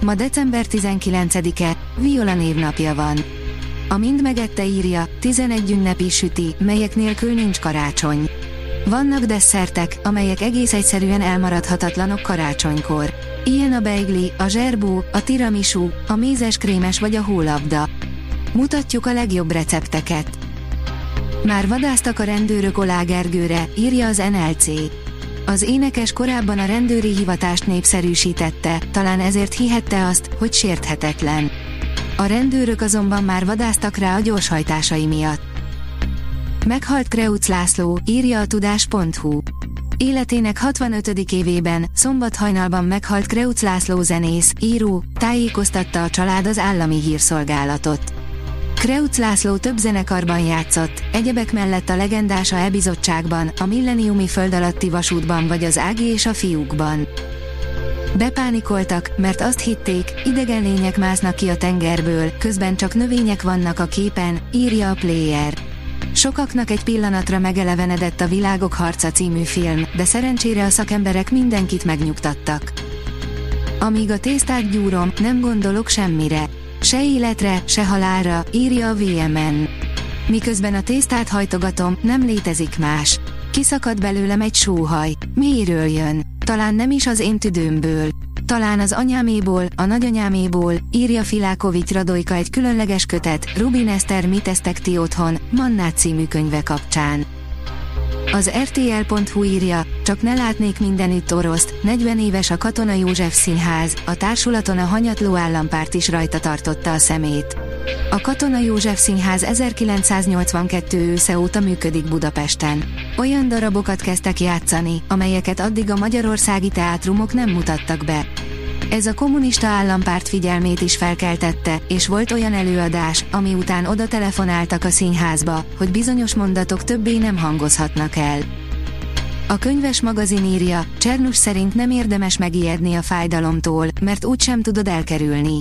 Ma december 19-e, Viola névnapja van. A Mind megette írja, 11 ünnepi süti, melyek nélkül nincs karácsony. Vannak desszertek, amelyek egész egyszerűen elmaradhatatlanok karácsonykor. Ilyen a beigli, a zserbó, a tiramisu, a mézes krémes vagy a hólabda. Mutatjuk a legjobb recepteket. Már vadáztak a rendőrök Olá Gergőre, írja az NLC. Az énekes korábban a rendőri hivatást népszerűsítette, talán ezért hihette azt, hogy sérthetetlen. A rendőrök azonban már vadáztak rá a gyorshajtásai miatt. Meghalt Kreuc László, írja a tudás.hu. Életének 65. évében, szombat hajnalban meghalt Kreuc László zenész, író, tájékoztatta a család az állami hírszolgálatot. Kreuc László több zenekarban játszott, egyebek mellett a legendás a E-bizottságban, a Milleniumi föld alatti vasútban vagy az Ági és a fiúkban. Bepánikoltak, mert azt hitték, idegen lények másznak ki a tengerből, közben csak növények vannak a képen, írja a Player. Sokaknak egy pillanatra megelevenedett a Világok harca című film, de szerencsére a szakemberek mindenkit megnyugtattak. Amíg a tésztát gyúrom, nem gondolok semmire. Se életre, se halálra, írja a VMN. Miközben a tésztát hajtogatom, nem létezik más. Kiszakad belőlem egy sóhaj. Miről jön? Talán nem is az én tüdőmből. Talán az anyáméból, a nagyanyáméból, írja Filákovics Radojka egy különleges kötet, Rubin Eszter Mit tesztek ti otthon, Mannát című könyve kapcsán. Az RTL.hu írja, csak ne látnék mindenütt oroszt, 40 éves a Katona József Színház, a társulaton a hanyatló állampárt is rajta tartotta a szemét. A Katona József Színház 1982 ősze óta működik Budapesten. Olyan darabokat kezdtek játszani, amelyeket addig a magyarországi teátrumok nem mutattak be. Ez a kommunista állampárt figyelmét is felkeltette, és volt olyan előadás, ami után oda telefonáltak a színházba, hogy bizonyos mondatok többé nem hangozhatnak el. A könyves magazin írja, Csernus szerint nem érdemes megijedni a fájdalomtól, mert úgysem tudod elkerülni.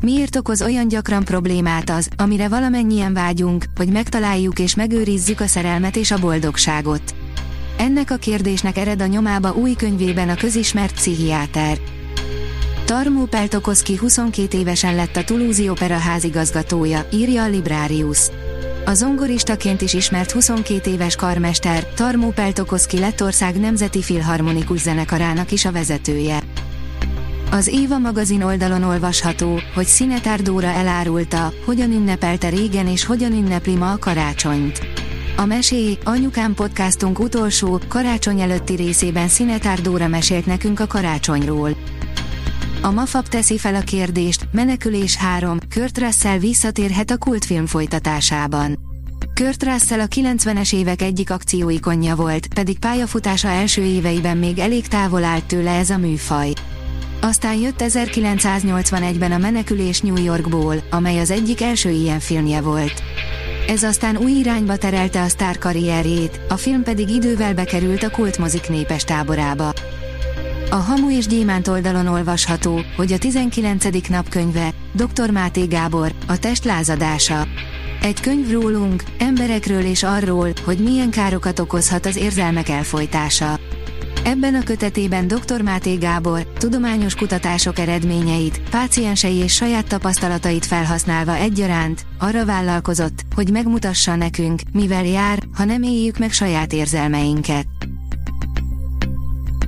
Miért okoz olyan gyakran problémát az, amire valamennyien vágyunk, hogy megtaláljuk és megőrizzük a szerelmet és a boldogságot? Ennek a kérdésnek ered a nyomába új könyvében a közismert pszichiáter. Tarmó Peltokoszki 22 évesen lett a Toulouse Opera házigazgatója, írja a Librarius. A zongoristaként is ismert 22 éves karmester, Tarmó Peltokoszki Lettország Nemzeti Filharmonikus Zenekarának is a vezetője. Az Éva magazin oldalon olvasható, hogy Szinetár Dóra elárulta, hogyan ünnepelte régen és hogyan ünnepli ma a karácsonyt. A Mesé, Anyukám podcastunk utolsó, karácsony előtti részében Szinetár Dóra mesélt nekünk a karácsonyról. A Mafab teszi fel a kérdést, Menekülés 3, Kurt Russell visszatérhet a kultfilm folytatásában. Kurt Russell a 90-es évek egyik akcióikonja volt, pedig pályafutása első éveiben még elég távol állt tőle ez a műfaj. Aztán jött 1981-ben a Menekülés New Yorkból, amely az egyik első ilyen filmje volt. Ez aztán új irányba terelte a sztár karrierjét, a film pedig idővel bekerült a kultmozik népes táborába. A Hamu és Gyémánt oldalon olvasható, hogy a 19. napkönyve, dr. Máté Gábor, a test lázadása. Egy könyv rólunk, emberekről és arról, hogy milyen károkat okozhat az érzelmek elfolytása. Ebben a kötetében dr. Máté Gábor tudományos kutatások eredményeit, páciensei és saját tapasztalatait felhasználva egyaránt arra vállalkozott, hogy megmutassa nekünk, mivel jár, ha nem éljük meg saját érzelmeinket.